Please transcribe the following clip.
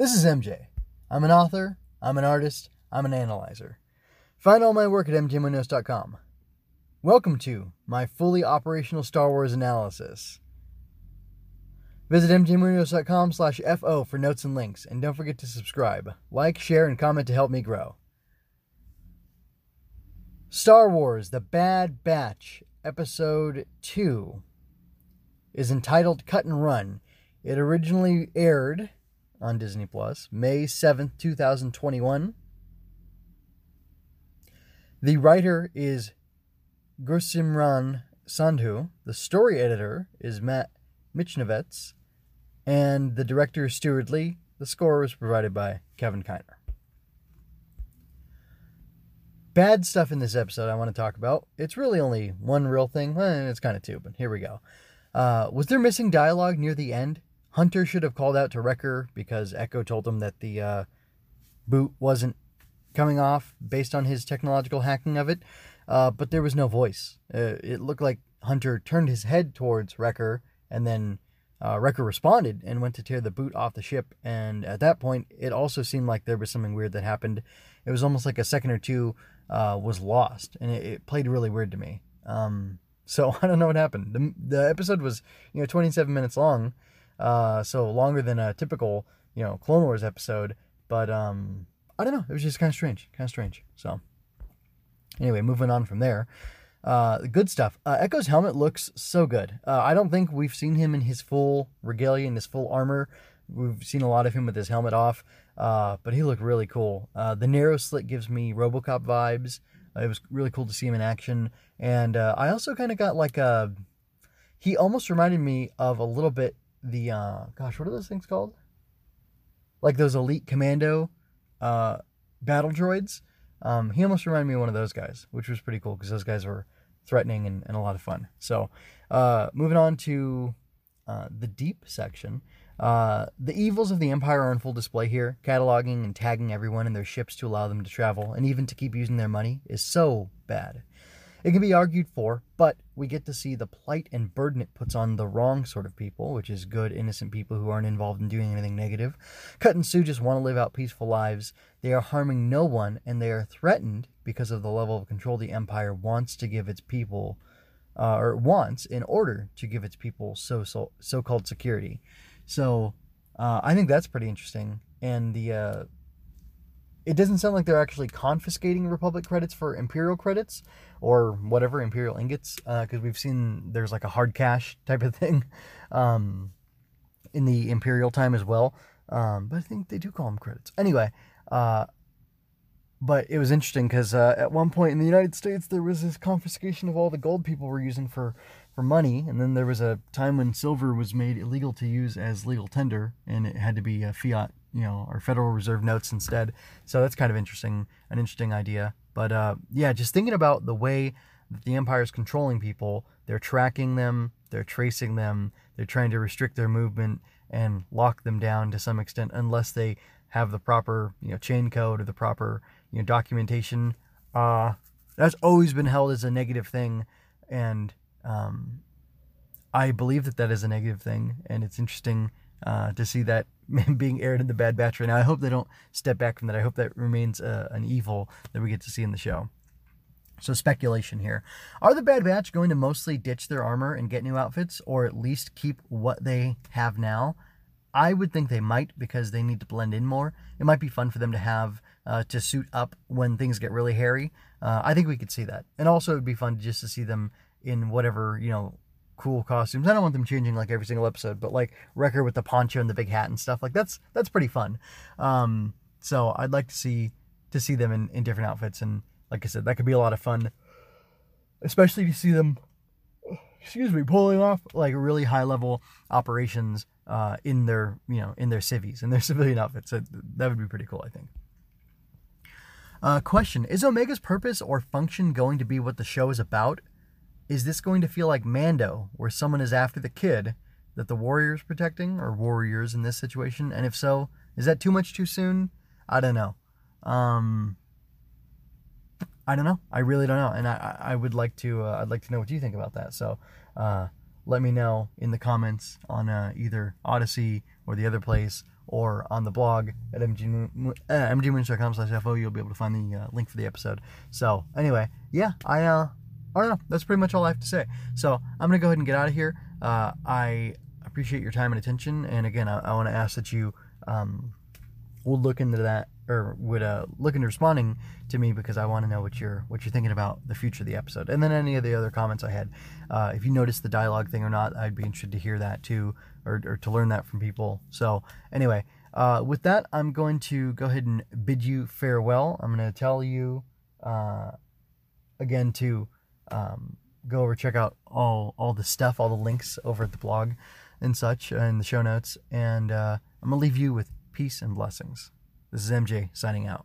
This is MJ. I'm an author, I'm an artist, I'm an analyzer. Find all my work at mjmunoz.com. Welcome to my fully operational Star Wars analysis. Visit mjmunoz.com slash FO for notes and links, and don't forget to subscribe, like, share, and comment to help me grow. Star Wars The Bad Batch, Episode 2, is entitled Cut and Run. It originally aired on Disney Plus May 7th, 2021. The writer is Gursimran Sandhu. The story editor is Matt Michnovetz. And the director is Stuart Lee. The score was provided by Kevin Kiner. Bad stuff in this episode I want to talk about. It's really only one real thing. Well, it's kind of two, but here we go. Uh, was there missing dialogue near the end? Hunter should have called out to Wrecker because Echo told him that the uh, boot wasn't coming off based on his technological hacking of it, uh, but there was no voice. Uh, it looked like Hunter turned his head towards Wrecker, and then uh, Wrecker responded and went to tear the boot off the ship. And at that point, it also seemed like there was something weird that happened. It was almost like a second or two uh, was lost, and it, it, played really weird to me. Um, so I don't know what happened. The, the episode was, you know, 27 minutes long, uh, so longer than a typical, you know, Clone Wars episode. But um, I don't know. It was just kind of strange, kind of strange. So anyway, moving on from there. Uh, good stuff. Uh, Echo's helmet looks so good. Uh, I don't think we've seen him in his full regalia, and his full armor. We've seen a lot of him with his helmet off, uh, but he looked really cool. Uh, the narrow slit gives me RoboCop vibes. Uh, it was really cool to see him in action, and uh, I also kind of got like a. He almost reminded me of a little bit the uh, gosh, what are those things called? Like those elite commando uh, battle droids. Um, he almost reminded me of one of those guys, which was pretty cool because those guys were threatening and, and a lot of fun. So, uh, moving on to uh, the deep section. Uh, the evils of the Empire are on full display here. Cataloging and tagging everyone in their ships to allow them to travel and even to keep using their money is so bad. It can be argued for, but we get to see the plight and burden it puts on the wrong sort of people, which is good, innocent people who aren't involved in doing anything negative. Cut and Suu just want to live out peaceful lives. They are harming no one, and they are threatened because of the level of control the Empire wants to give its people, uh, or wants in order to give its people so so so called security. So uh, I think that's pretty interesting, and the uh, it doesn't sound like they're actually confiscating Republic credits for Imperial credits or whatever Imperial ingots, because uh, we've seen there's like a hard cash type of thing um, in the Imperial time as well. Um, but I think they do call them credits. Anyway, uh, but it was interesting because uh, at one point in the United States there was this confiscation of all the gold people were using for for money, and then there was a time when silver was made illegal to use as legal tender, and it had to be a fiat you know, or Federal Reserve notes instead. So that's kind of interesting, an interesting idea. But uh, yeah, just thinking about the way that the empire is controlling people, they're tracking them, they're tracing them, they're trying to restrict their movement and lock them down to some extent unless they have the proper, you know, chain code or the proper, you know, documentation. Uh, that's always been held as a negative thing, and um, I believe that that is a negative thing, and it's interesting uh, to see that being aired in the Bad Batch right now. I hope they don't step back from that. I hope that remains uh, an evil that we get to see in the show. So speculation here. Are the Bad Batch going to mostly ditch their armor and get new outfits, or at least keep what they have now? I would think they might because they need to blend in more. It might be fun for them to have uh, to suit up when things get really hairy. Uh, I think we could see that, and also it would be fun just to see them in whatever you know cool costumes. I don't want them changing like every single episode, but like Wrecker with the poncho and the big hat and stuff like that's that's pretty fun. Um, so I'd like to see to see them in, in different outfits, and like I said, that could be a lot of fun, especially to see them. Excuse me, pulling off like really high level operations uh, in their you know in their civvies in their civilian outfits. So that would be pretty cool, I think. Uh, question: Is Omega's purpose or function going to be what the show is about? Is this going to feel like Mando, where someone is after the kid that the warrior's protecting, or warriors in this situation? And if so, is that too much too soon? I don't know. Um, I don't know. I really don't know, and I I would like to uh, I'd like to know what you think about that. So, uh, let me know in the comments on uh, either Odysee or the other place or on the blog at mg, uh, mjmunoz.com slash fo you'll be able to find the uh, link for the episode so anyway yeah i uh i don't know that's pretty much all i have to say so i'm gonna go ahead and get out of here uh, i appreciate your time and attention and again i, I want to ask that you um, will look into that or would uh, look into responding to me because I want to know what you're what you're thinking about the future of the episode, and then any of the other comments I had. Uh, if you noticed the dialogue thing or not, I'd be interested to hear that too, or, or to learn that from people. So anyway, uh, with that, I'm going to go ahead and bid you farewell. I'm going to tell you uh, again to um, go over check out all all the stuff, all the links over at the blog and such, in the show notes, and uh, I'm gonna leave you with peace and blessings. This is MJ signing out.